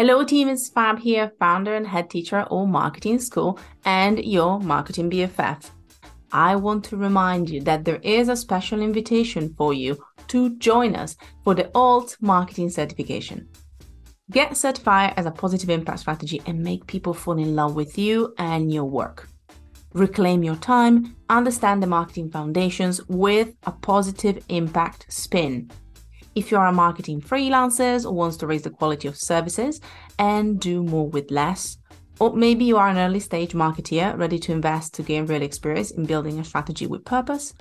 Hello, team. It's Fab here, founder and head teacher at Alt Marketing School and your marketing BFF. I want to remind you that there is a special invitation for you to join us for the Alt Marketing Certification. Get certified as a positive impact strategy and make people fall in love with you and your work. Reclaim your time, understand the marketing foundations with a positive impact spin. If you are a marketing freelancer or wants to raise the quality of services and do more with less, or maybe you are an early stage marketeer ready to invest to gain real experience in building a strategy with purpose,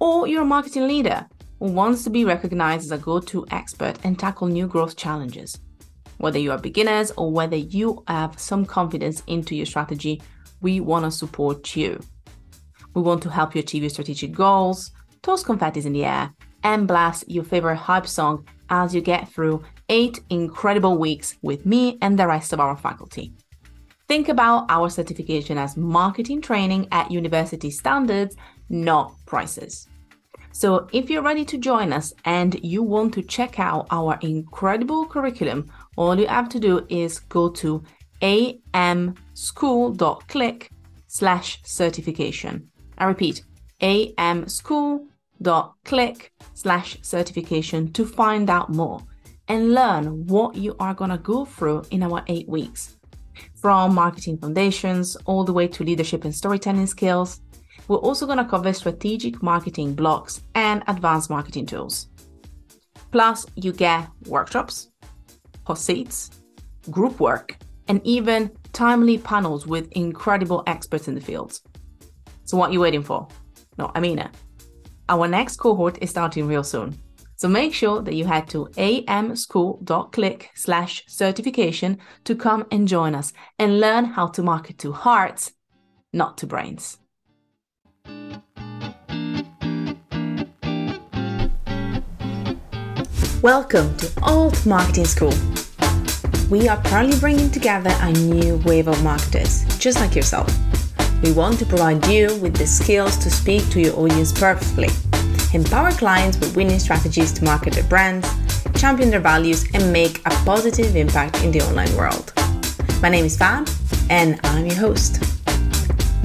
or you're a marketing leader who wants to be recognized as a go to expert and tackle new growth challenges. Whether you are beginners or whether you have some confidence into your strategy, we want to support you. We want to help you achieve your strategic goals, toss confetti in the air, and blast your favorite hype song as you get through eight incredible weeks with me and the rest of our faculty. Think about our certification as marketing training at university standards, not prices. So, if you're ready to join us and you want to check out our incredible curriculum, all you have to do is go to amschool.click slash certification. I repeat, amschool.click slash certification to find out more and learn what you are going to go through in our eight weeks. From marketing foundations all the way to leadership and storytelling skills, we're also going to cover strategic marketing blocks and advanced marketing tools. Plus, you get workshops, hot seats, group work, and even timely panels with incredible experts in the field. So, what are you waiting for? No, I mean it. Our next cohort is starting real soon. So make sure that you head to amschool.click slash certification to come and join us and learn how to market to hearts, not to brains. Welcome to Alt Marketing School. We are proudly bringing together a new wave of marketers, just like yourself. We want to provide you with the skills to speak to your audience perfectly empower clients with winning strategies to market their brands, champion their values, and make a positive impact in the online world. My name is Fab, and I'm your host.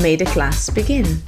May the class begin.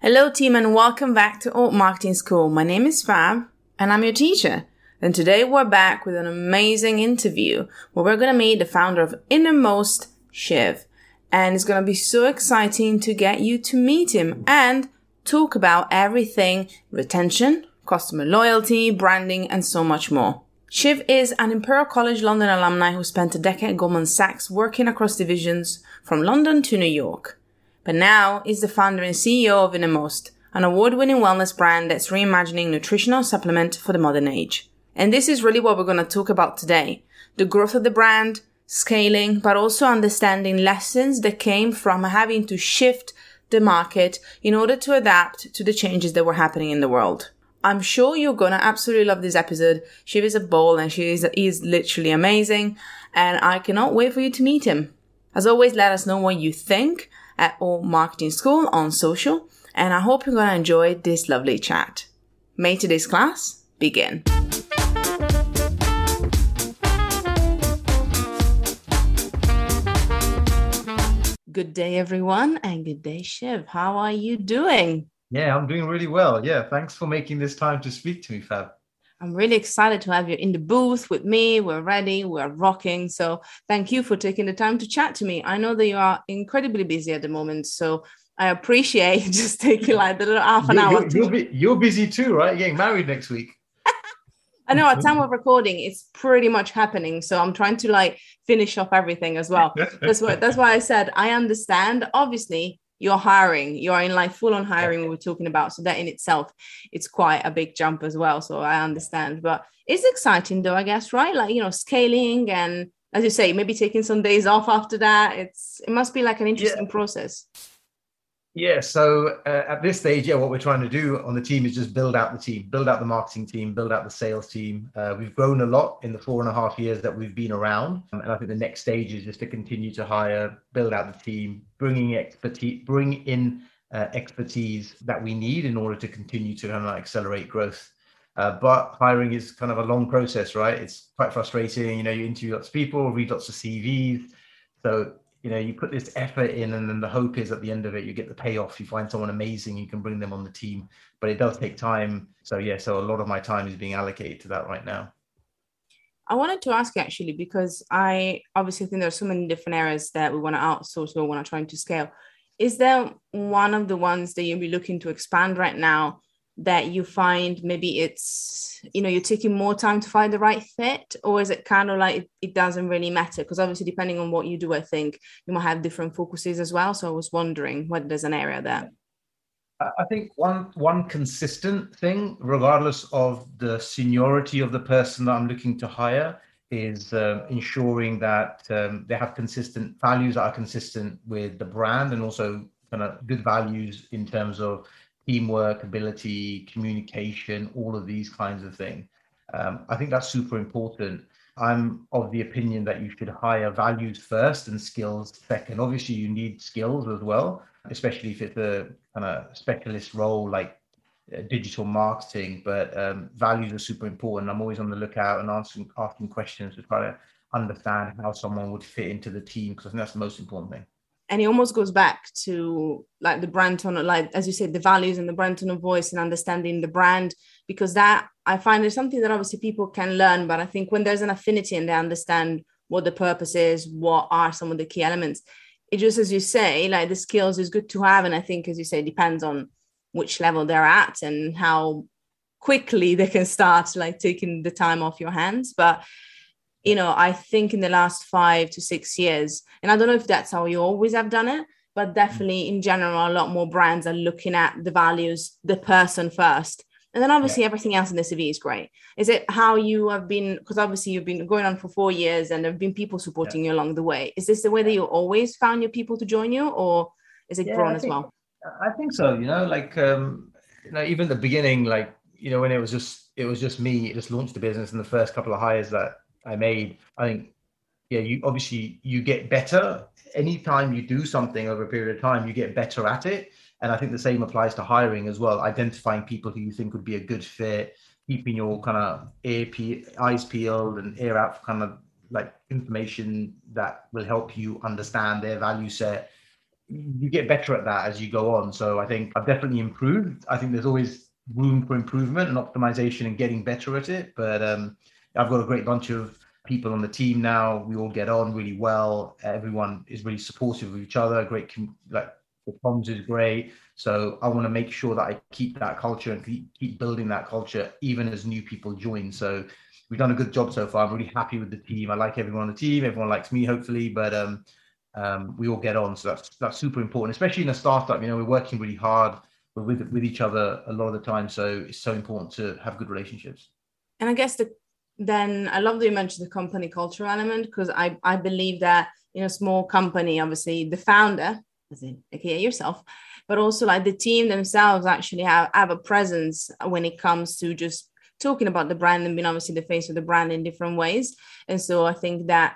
Hello, team, and welcome back to Alt Marketing School. My name is Fab, and I'm your teacher. And today we're back with an amazing interview where we're going to meet the founder of Innermost, Shiv. And it's going to be so exciting to get you to meet him and talk about everything retention, customer loyalty, branding, and so much more. Shiv is an Imperial College London alumni who spent a decade at Goldman Sachs working across divisions from London to New York. But now is the founder and CEO of Innermost, an award-winning wellness brand that's reimagining nutritional supplement for the modern age. And this is really what we're going to talk about today. The growth of the brand, scaling, but also understanding lessons that came from having to shift the market in order to adapt to the changes that were happening in the world. I'm sure you're gonna absolutely love this episode. She is a ball and she is, is literally amazing and I cannot wait for you to meet him. As always, let us know what you think at Alt Marketing School on social and I hope you're gonna enjoy this lovely chat. May today's class begin. Good day, everyone, and good day, Shiv. How are you doing? Yeah, I'm doing really well. Yeah, thanks for making this time to speak to me, Fab. I'm really excited to have you in the booth with me. We're ready, we're rocking. So, thank you for taking the time to chat to me. I know that you are incredibly busy at the moment, so I appreciate just taking like the little half an you're, hour. You're, you're, be, you're busy too, right? You're getting married next week. I know at time of recording, it's pretty much happening. So I'm trying to like finish off everything as well. that's what that's why I said I understand. Obviously, you're hiring, you're in like full on hiring. We were talking about, so that in itself, it's quite a big jump as well. So I understand, but it's exciting though, I guess, right? Like you know, scaling and as you say, maybe taking some days off after that. It's it must be like an interesting yeah. process. Yeah. So uh, at this stage, yeah, what we're trying to do on the team is just build out the team, build out the marketing team, build out the sales team. Uh, we've grown a lot in the four and a half years that we've been around, um, and I think the next stage is just to continue to hire, build out the team, bringing expertise, bring in uh, expertise that we need in order to continue to kind of accelerate growth. Uh, but hiring is kind of a long process, right? It's quite frustrating. You know, you interview lots of people, read lots of CVs. So, you know, you put this effort in, and then the hope is at the end of it, you get the payoff. You find someone amazing, you can bring them on the team. But it does take time. So, yeah, so a lot of my time is being allocated to that right now. I wanted to ask you actually, because I obviously think there are so many different areas that we want to outsource or want to try to scale. Is there one of the ones that you'll be looking to expand right now that you find maybe it's you know you're taking more time to find the right fit or is it kind of like it, it doesn't really matter? Because obviously depending on what you do i think you might have different focuses as well. So i was wondering whether there's an area there. I think one one consistent thing regardless of the seniority of the person that i'm looking to hire is uh, ensuring that um, they have consistent values that are consistent with the brand and also kind of good values in terms of teamwork, ability, communication, all of these kinds of things. Um, I think that's super important. I'm of the opinion that you should hire values first and skills second. Obviously, you need skills as well, especially if it's a kind of specialist role like uh, digital marketing. But um, values are super important. I'm always on the lookout and asking asking questions to try to understand how someone would fit into the team because I think that's the most important thing and it almost goes back to like the brand tone like as you said the values and the brand tone of voice and understanding the brand because that i find is something that obviously people can learn but i think when there's an affinity and they understand what the purpose is what are some of the key elements it just as you say like the skills is good to have and i think as you say depends on which level they're at and how quickly they can start like taking the time off your hands but you know, I think in the last five to six years, and I don't know if that's how you always have done it, but definitely in general, a lot more brands are looking at the values, the person first. And then obviously yeah. everything else in the CV is great. Is it how you have been? Because obviously you've been going on for four years and there have been people supporting yeah. you along the way. Is this the way that you always found your people to join you, or is it yeah, grown as well? I think so. You know, like um, you know, even the beginning, like you know, when it was just it was just me, it just launched the business, and the first couple of hires that I made. I think, yeah, you obviously you get better anytime you do something over a period of time, you get better at it. And I think the same applies to hiring as well. Identifying people who you think would be a good fit, keeping your kind of ear pe- eyes peeled and ear out for kind of like information that will help you understand their value set. You get better at that as you go on. So I think I've definitely improved. I think there's always room for improvement and optimization and getting better at it. But um, I've got a great bunch of people on the team now. We all get on really well. Everyone is really supportive of each other. Great, like the comms is great. So I want to make sure that I keep that culture and keep, building that culture even as new people join. So we've done a good job so far. I'm really happy with the team. I like everyone on the team. Everyone likes me, hopefully. But um, um, we all get on. So that's that's super important, especially in a startup. You know, we're working really hard. We're with with each other a lot of the time. So it's so important to have good relationships. And I guess the then I love that you mentioned the company culture element because I, I believe that in a small company, obviously the founder, as in aka yourself, but also like the team themselves actually have, have a presence when it comes to just talking about the brand and being obviously the face of the brand in different ways. And so I think that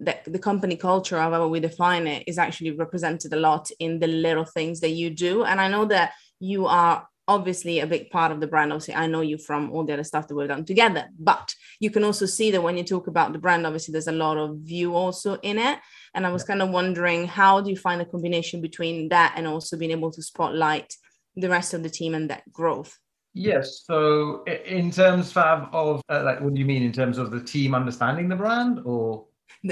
that the company culture, however we define it, is actually represented a lot in the little things that you do. And I know that you are obviously a big part of the brand. Obviously, I know you from all the other stuff that we've done together, but you can also see that when you talk about the brand, obviously there's a lot of view also in it. And I was kind of wondering how do you find the combination between that and also being able to spotlight the rest of the team and that growth? Yes. So, in terms, Fab, of uh, like, what do you mean in terms of the team understanding the brand, or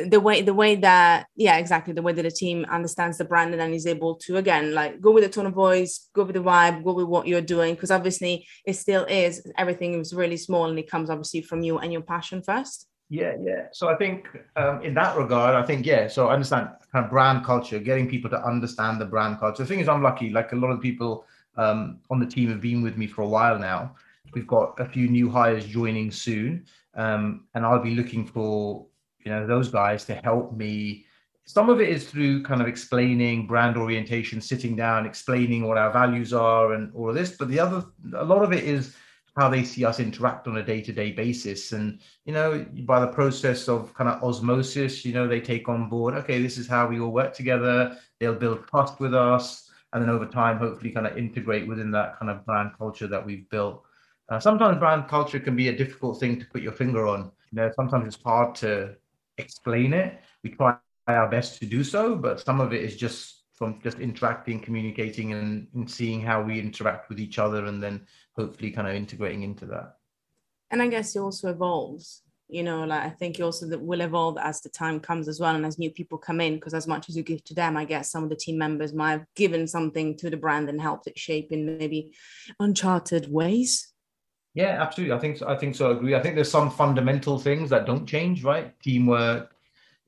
the, way the way that yeah exactly. The way that the team understands the brand and then is able to again like go with the tone of voice go with the vibe go with what you're doing. Because obviously it still is everything is really small and it comes obviously from you and your passion first. Yeah yeah. So i think um, in that regard i think yeah so i understand kind of brand culture getting people to understand the brand culture. The thing is i'm lucky. Like a lot of people um, on the team have been with me for a while now. We've got a few new hires joining soon um, and i'll be looking for you know those guys to help me. Some of it is through kind of explaining brand orientation sitting down explaining what our values are and all of this but the other a lot of it is how they see us interact on a day-to-day basis. And you know by the process of kind of osmosis you know they take on board okay this is how we all work together. They'll build trust with us and then over time hopefully kind of integrate within that kind of brand culture that we've built. Uh, sometimes brand culture can be a difficult thing to put your finger on. You know, sometimes it's hard to explain it. We try our best to do so, but some of it is just from just interacting, communicating, and, and seeing how we interact with each other, and then hopefully kind of integrating into that. And I guess it also evolves you know like i think it also that will evolve as the time comes as well and as new people come in because as much as you give to them i guess some of the team members might have given something to the brand and helped it shape in maybe uncharted ways yeah absolutely. I think so, i think so i agree. I think there's some fundamental things that don't change right? Teamwork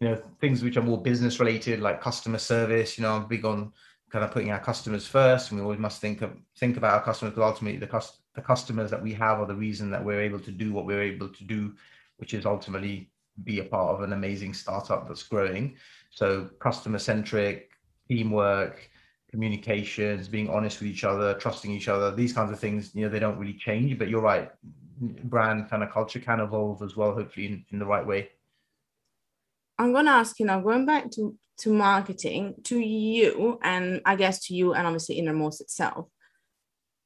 you know things which are more business related like customer service you know i'm big on kind of putting our customers first and we always must think of think about our customers because ultimately the, the customers that we have are the reason that we're able to do what we're able to do which is ultimately be a part of an amazing startup that's growing. So customer centric, teamwork, communications, being honest with each other, trusting each other, these kinds of things, you know, they don't really change. But you're right, brand kind of culture can evolve as well, hopefully in, in the right way. I'm gonna ask you now, going back to to marketing, to you, and I guess to you and obviously Innermost itself,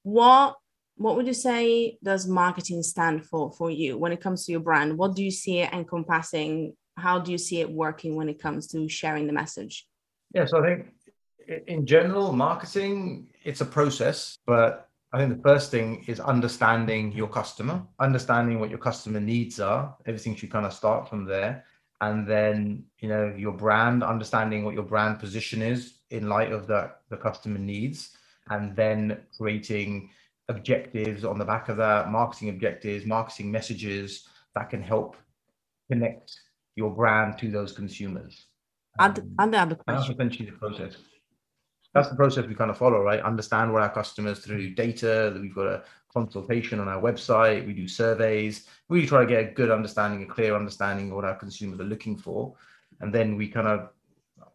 what what would you say does marketing stand for for you when it comes to your brand what do you see it encompassing how do you see it working when it comes to sharing the message yeah so i think in general marketing it's a process but i think the first thing is understanding your customer understanding what your customer needs are everything should kind of start from there and then you know your brand understanding what your brand position is in light of the the customer needs and then creating objectives on the back of that, marketing objectives, marketing messages that can help connect your brand to those consumers. And, um, and the other question. That's essentially the process. That's the process we kind of follow, right? Understand what our customers through data, we've got a consultation on our website, we do surveys, we try to get a good understanding, a clear understanding of what our consumers are looking for. And then we kind of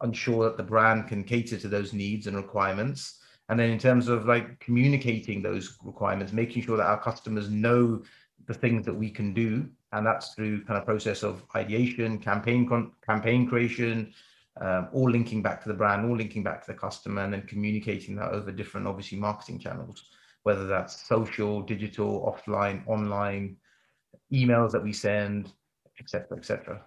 ensure that the brand can cater to those needs and requirements and then in terms of like communicating those requirements making sure that our customers know the things that we can do and that's through kind of process of ideation campaign con- campaign creation um, all linking back to the brand all linking back to the customer and then communicating that over different obviously marketing channels whether that's social digital offline online emails that we send etc etc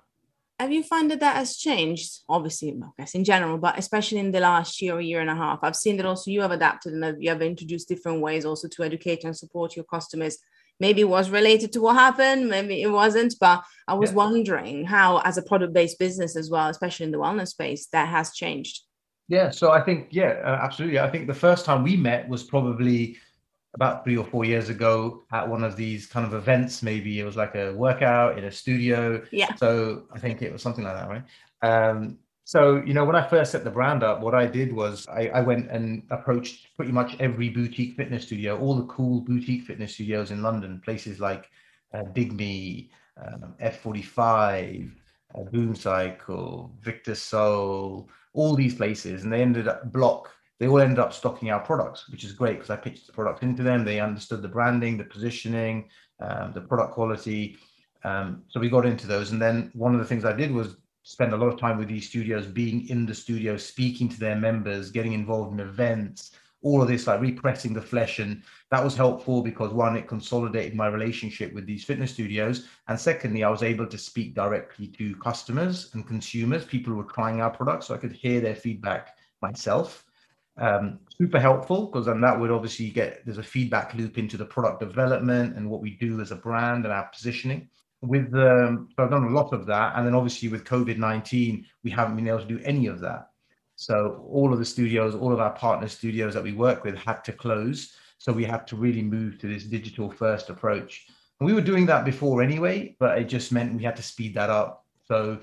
have you found that that has changed? Obviously i guess in general but especially in the last year or year and a half i've seen that also you have adapted and you have introduced different ways also to educate and support your customers maybe it was related to what happened maybe it wasn't but i was yeah. wondering how as a product based business as well especially in the wellness space that has changed yeah so i think yeah uh, absolutely i think the first time we met was probably about three or four years ago at one of these kind of events. Maybe it was like a workout in a studio. Yeah. So I think it was something like that, right? Um, so you know, when I first set the brand up, what I did was I, I went and approached pretty much every boutique fitness studio, all the cool boutique fitness studios in London, places like uh, Digme, um, F45, uh, Boom Cycle, Victor Soul, all these places, and they ended up block they all ended up stocking our products, which is great because I pitched the product into them. They understood the branding, the positioning, um, the product quality. Um, so we got into those. And then one of the things I did was spend a lot of time with these studios, being in the studio, speaking to their members, getting involved in events, all of this, like repressing the flesh. And that was helpful because one, it consolidated my relationship with these fitness studios. And secondly, I was able to speak directly to customers and consumers, people who were trying our products. So I could hear their feedback myself um, super helpful because then that would obviously get there's a feedback loop into the product development and what we do as a brand and our positioning with um, so I've done a lot of that. And then obviously with COVID-19 we haven't been able to do any of that. So all of the studios all of our partner studios that we work with had to close. So we had to really move to this digital first approach. And we were doing that before anyway but it just meant we had to speed that up. So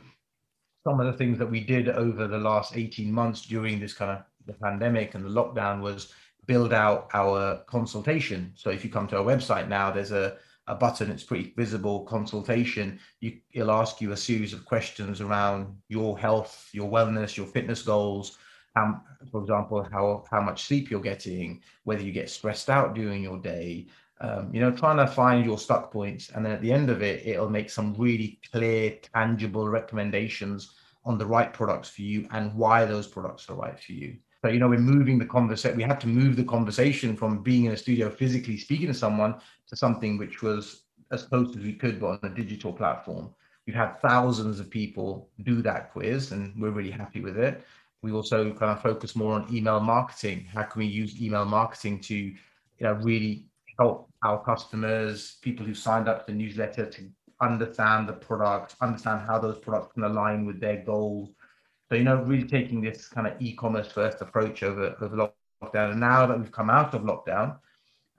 some of the things that we did over the last 18 months during this kind of the pandemic and the lockdown was build out our consultation. So if you come to our website now, there's a, a button, it's pretty visible consultation. You, it'll ask you a series of questions around your health, your wellness, your fitness goals. Um, for example, how, how much sleep you're getting, whether you get stressed out during your day, um, you know, trying to find your stuck points. And then at the end of it, it'll make some really clear, tangible recommendations on the right products for you and why those products are right for you. You know, we're moving the conversation. We had to move the conversation from being in a studio physically speaking to someone to something which was as close as we could, but on a digital platform. We've had thousands of people do that quiz, and we're really happy with it. We also kind of focus more on email marketing. How can we use email marketing to, you know, really help our customers, people who signed up to the newsletter, to understand the product, understand how those products can align with their goals. So, you know, really taking this kind of e-commerce first approach over, over lockdown. And now that we've come out of lockdown,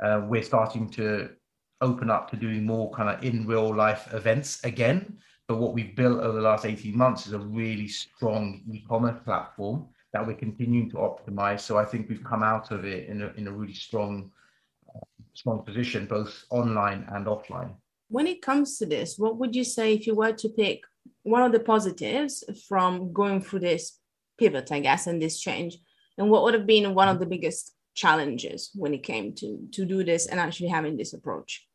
uh, we're starting to open up to doing more kind of in real life events again. But what we've built over the last 18 months is a really strong e-commerce platform that we're continuing to optimize. So I think we've come out of it in a, in a really strong, strong position, both online and offline. When it comes to this, what would you say if you were to pick one of the positives from going through this pivot, I guess, and this change? And what would have been one of the biggest challenges when it came to to do this and actually having this approach?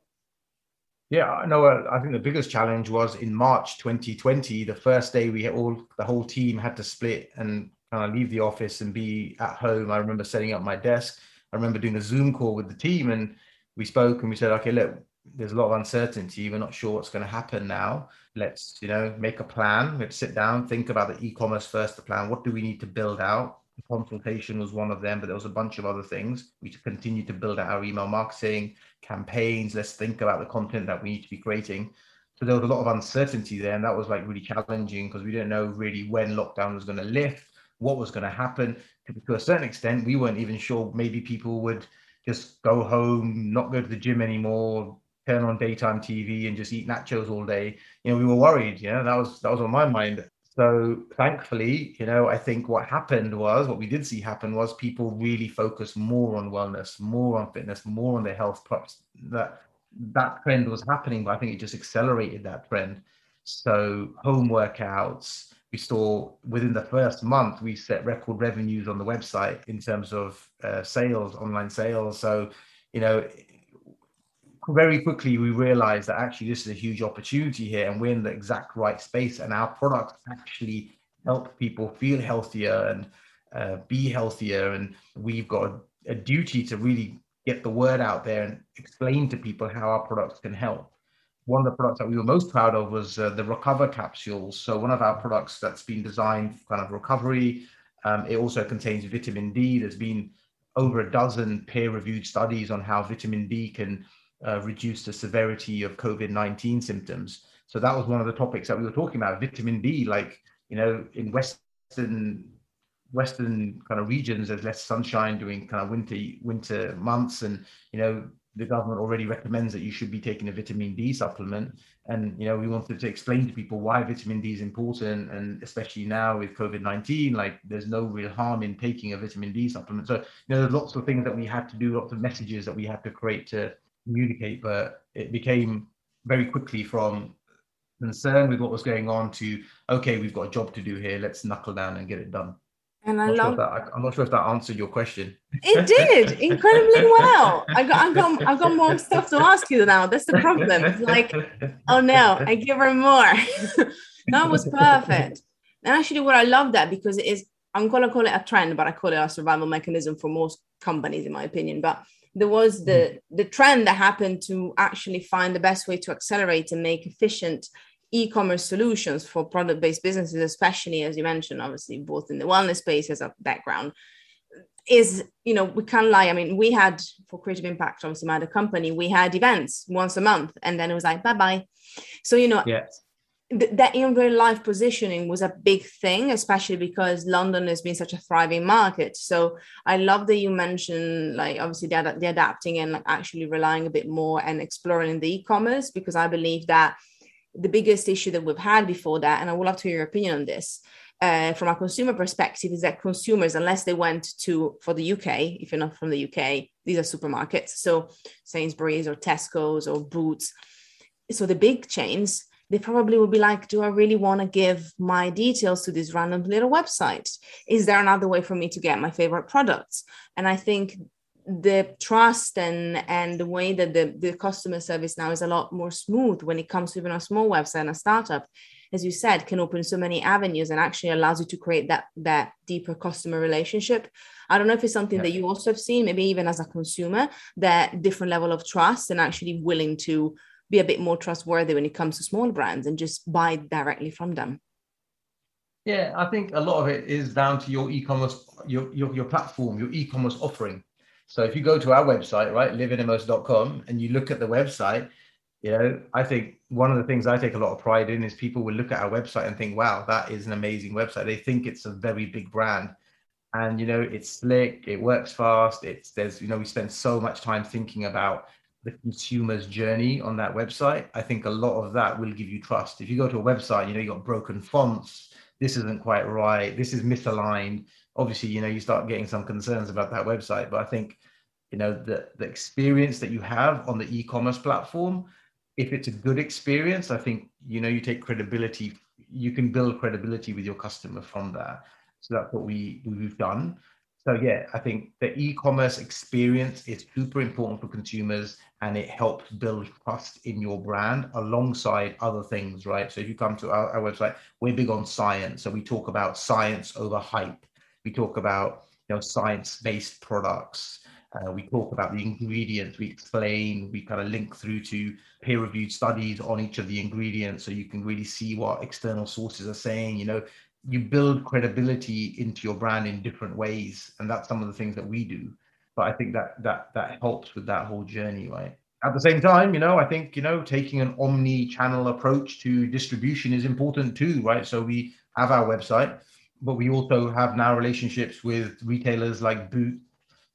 Yeah, no, uh, I think the biggest challenge was in March 2020, the first day we all the whole team had to split and kind of leave the office and be at home. I remember setting up my desk. I remember doing a Zoom call with the team and we spoke and we said, okay, look, there's a lot of uncertainty. We're not sure what's going to happen now. Let's, you know, make a plan. Let's sit down, think about the e-commerce first, plan. What do we need to build out? consultation was one of them, but there was a bunch of other things. We continue to build out our email marketing campaigns. Let's think about the content that we need to be creating. So there was a lot of uncertainty there, and that was like really challenging because we didn't know really when lockdown was going to lift, what was going to happen. To, to a certain extent, we weren't even sure. Maybe people would just go home, not go to the gym anymore, turn on daytime TV, and just eat nachos all day. You know, we were worried. Yeah, that was that was on my mind. So thankfully, you know, I think what happened was what we did see happen was people really focused more on wellness, more on fitness, more on their health props. That that trend was happening, but I think it just accelerated that trend. So home workouts, we saw within the first month we set record revenues on the website in terms of uh, sales, online sales. So you know, very quickly we realized that actually this is a huge opportunity here and we're in the exact right space and our products actually help people feel healthier and uh, be healthier. And we've got a, a, duty to really get the word out there and explain to people how our products can help. One of the products that we were most proud of was uh, the recover capsules so one of our products that's been designed for kind of recovery um, it also contains vitamin d. There's been over a dozen peer-reviewed studies on how vitamin d can uh, reduce the severity of COVID 19 symptoms. So that was one of the topics that we were talking about. Vitamin D, like, you know, in Western Western kind of regions, there's less sunshine during kind of winter winter months, and you know the government already recommends that you should be taking a vitamin D supplement. And you know we wanted to explain to people why vitamin D is important, and especially now with COVID nineteen, like there's no real harm in taking a vitamin D supplement. So you know there's lots of things that we had to do, lots of messages that we had to create to communicate, but it became very quickly from concern with what was going on to okay, we've got a job to do here. Let's knuckle down and get it done. And I love sure that. I'm not sure if that answered your question. It did incredibly well. I got, I got, I got more stuff to ask you now. That's the problem. It's like, oh no, I give her more. that was perfect. And actually, what I love that because it is, I'm gonna call it a trend, but I call it a survival mechanism for most companies, in my opinion. But there was the mm-hmm. the trend that happened to actually find the best way to accelerate and make efficient e-commerce solutions for product-based businesses especially as you mentioned obviously both in the wellness space as a background is you know we can't lie. I mean we had for creative impact obviously my other company we had events once a month and then it was like bye bye so you know yes that in real life positioning was a big thing, especially because London has been such a thriving market. So I love that you mentioned like obviously the, the adapting and like actually relying a bit more and exploring the e-commerce because I believe that the biggest issue that we've had before that, and I would love to hear your opinion on this. Uh, from a consumer perspective, is that consumers, unless they went to for the UK, if you're not from the UK, these are supermarkets, so Sainsbury's or Tesco's or Boots. So the big chains, they probably will be like, Do I really want to give my details to this random little website? Is there another way for me to get my favorite products? And I think the trust and and the way that the, the customer service now is a lot more smooth when it comes to even a small website and a startup as you said can open so many avenues and actually allows you to create that that deeper customer relationship i don't know if it's something yeah. that you also have seen maybe even as a consumer that different level of trust and actually willing to be a bit more trustworthy when it comes to small brands and just buy directly from them. Yeah i think a lot of it is down to your e-commerce your your, your platform your e-commerce offering. So if you go to our website right liveinnermost.com and you look at the website you know i think one of the things i take a lot of pride in is people will look at our website and think wow that is an amazing website. They think it's a very big brand. And you know it's slick it works fast it's there's you know we spend so much time thinking about the consumer's journey on that website i think a lot of that will give you trust if you go to a website you know you got broken fonts this isn't quite right this is misaligned obviously you know you start getting some concerns about that website but i think you know the the experience that you have on the e-commerce platform if it's a good experience, I think you know you take credibility. You can build credibility with your customer from that. So that's what we we've done. So yeah, I think the e-commerce experience is super important for consumers, and it helps build trust in your brand alongside other things, right? So if you come to our, our website, we're big on science, so we talk about science over hype. We talk about you know science-based products uh, we talk about the ingredients, we explain, we kind of link through to peer reviewed studies on each of the ingredients so you can really see what external sources are saying. You know, you build credibility into your brand in different ways. And that's some of the things that we do. But I think that that that helps with that whole journey, right? At the same time, you know, I think, you know, taking an omni-channel approach to distribution is important too, right? So we have our website, but we also have now relationships with retailers like Boot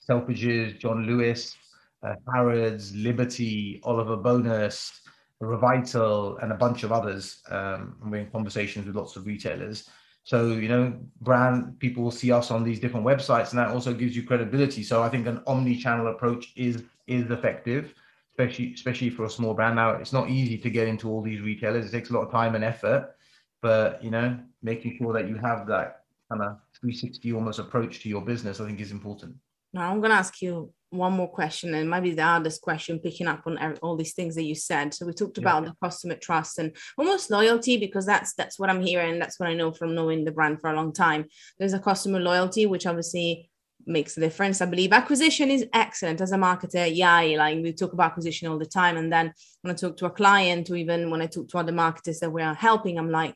Selfridges, John Lewis, uh, Harrods, Liberty, Oliver Bonas Revital, and a bunch of others. Um, we're in conversations with lots of retailers. So, you know, brand people will see us on these different websites, and that also gives you credibility. So I think an omni-channel approach is is effective, especially especially for a small brand. Now it's not easy to get into all these retailers. It takes a lot of time and effort, but you know, making sure that you have that kind of 360 almost approach to your business, I think is important. Now I'm to ask you one more question, and maybe the hardest question, picking up on all these things that you said. So we talked about the customer trust and almost loyalty, because that's that's what I'm hearing. That's what I know from knowing the brand for a long time. There's a customer loyalty, which obviously makes a difference. I believe acquisition is excellent as a marketer. Yeah, like we talk about acquisition all the time, and then when I talk to a client, or even when I talk to other marketers that we are helping, I'm like,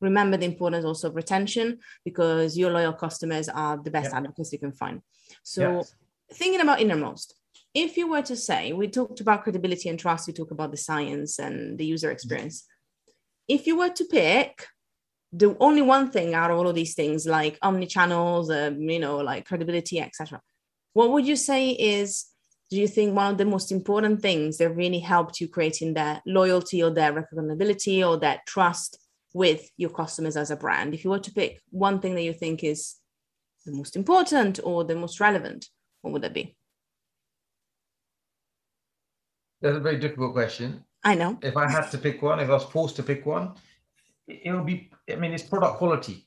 remember the importance also of retention because your loyal customers are the best advocates you can find. So yes. Thinking about innermost, if you were to say, we talked about credibility and trust, we talk about the science and the user experience. If you were to pick the only one thing out of all of these things, like omni channels, um, you know, like credibility, etc., what would you say is do you think one of the most important things that really helped you creating that loyalty or that recognizability or that trust with your customers as a brand if you were to pick one thing that you think is the most important or the most relevant what would that be that's a very difficult question i know if i had to pick one if i was forced to pick one it would be i mean it's product quality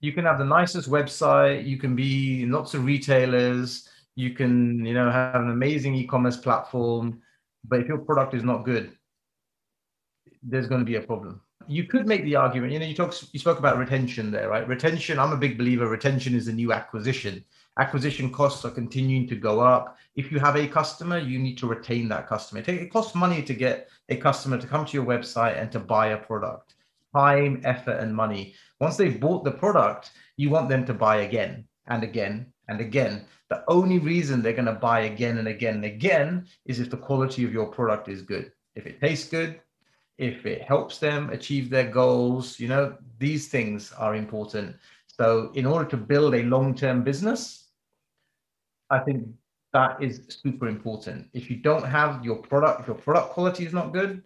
you can have the nicest website you can be in lots of retailers you can you know have an amazing e-commerce platform but if your product is not good there's going to be a problem you could make the argument, you know, you talk, you spoke about retention there, right? Retention, I'm a big believer. Retention is a new acquisition. Acquisition costs are continuing to go up. If you have a customer, you need to retain that customer. It costs money to get a customer to come to your website and to buy a product. Time, effort, and money. Once they've bought the product, you want them to buy again and again and again. The only reason they're going to buy again and again and again is if the quality of your product is good. If it tastes good, if it helps them achieve their goals, you know, these things are important. So, in order to build a long term business, I think that is super important. If you don't have your product, if your product quality is not good,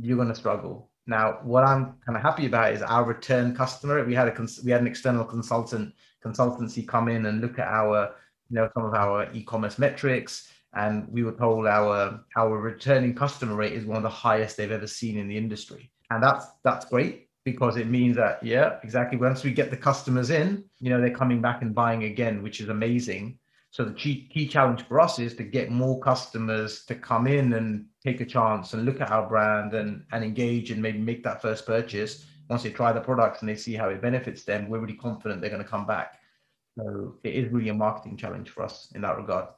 you're going to struggle. Now, what I'm kind of happy about is our return customer. We had a we had an external consultant consultancy come in and look at our, you know, some of our e-commerce metrics and we were told our our returning customer rate is one of the highest they've ever seen in the industry and that's that's great because it means that yeah exactly once we get the customers in you know they're coming back and buying again which is amazing so the key, key challenge for us is to get more customers to come in and take a chance and look at our brand and and engage and maybe make that first purchase once they try the products and they see how it benefits them, we're really confident they're going to come back. So it is really a marketing challenge for us in that regard.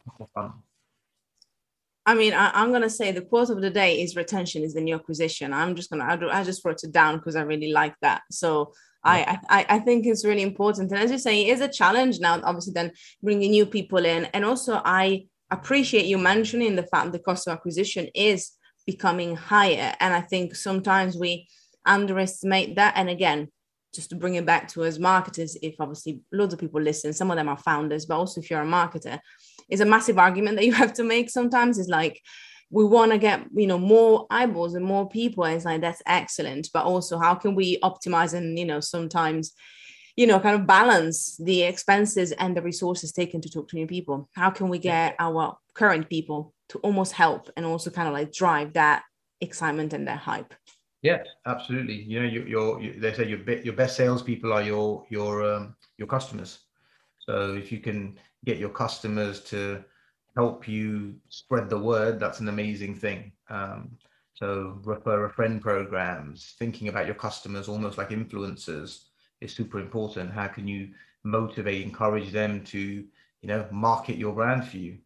I mean, I, am gonna say the quote of the day is retention is the new acquisition. I'm just gonna I, I just wrote it down because I really like that. So I, I I think it's really important. And as you say, it is a challenge now. Obviously, then bringing new people in, and also I appreciate you mentioning the fact the cost of acquisition is becoming higher. And I think sometimes we underestimate that. And again, just to bring it back to us marketers, if obviously loads of people listen, some of them are founders, but also if you're a marketer, it's a massive argument that you have to make sometimes is like we want to get you know more eyeballs and more people and it's like that's excellent. But also how can we optimize and you know sometimes you know kind of balance the expenses and the resources taken to talk to new people? How can we get our current people to almost help and also kind of like drive that excitement and that hype? Yeah absolutely. You know your, your, your they say your, your best salespeople are your your um, your customers. So if you can get your customers to help you spread the word, that's an amazing thing. Um, so refer a friend programs, thinking about your customers almost like influencers is super important. How can you motivate, encourage them to, you know, market your brand for you?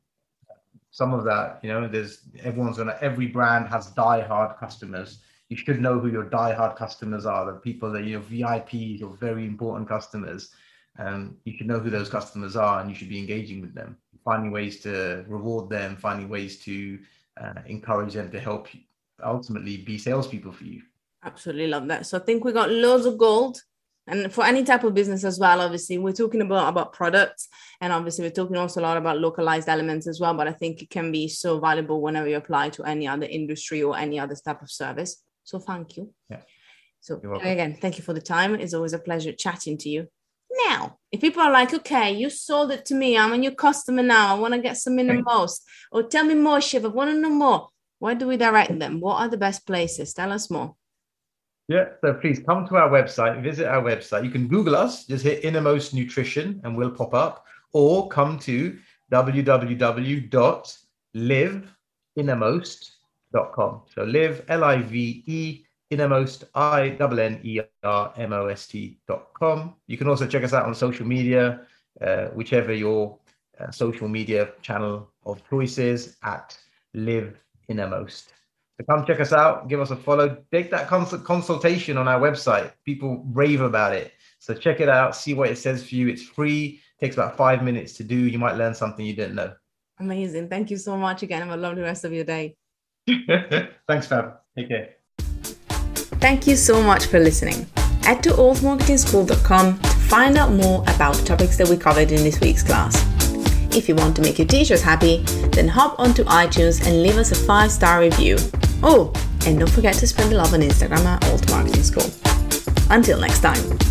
Some of that, you know, there's everyone's gonna every brand has die-hard customers. You should know who your die-hard customers are, the people that you're VIPs or very important customers um, you should know who those customers are and you should be engaging with them finding ways to reward them finding ways to uh, encourage them to help you ultimately be salespeople for you. Absolutely love that. So i think we got loads of gold. And for any type of business as well obviously we're talking about about products and obviously we're talking also a lot about localized elements as well but i think it can be so valuable whenever you apply to any other industry or any other type of service. So thank you. Yeah. So again thank you for the time. It's always a pleasure chatting to you now, if people are like, okay, you sold it to me, I'm a new customer now, I want to get some in the most, or tell me more, Shiv, I want to know more. Where do we direct them? What are the best places? Tell us more. Yeah, so please come to our website, visit our website. You can Google us, just hit Innermost Nutrition and we'll pop up, or come to www.liveinnermost.com. So live, L I V E innermost i double n e r m o s t dot com. You can also check us out on social media, uh, whichever your uh, social media channel of choice is at live innermost. So come check us out, give us a follow, take that cons- consultation on our website. People rave about it. So check it out, see what it says for you. It's free, takes about five minutes to do. You might learn something you didn't know. Amazing. Thank you so much again. Have a lovely rest of your day. Thanks, Fab. Take care. Thank you so much for listening. Head to altmarketingschool.com to find out more about the topics that we covered in this week's class. If you want to make your teachers happy, then hop onto iTunes and leave us a 5 star review. Oh, and don't forget to spread the love on Instagram at Alt Marketing School. Until next time.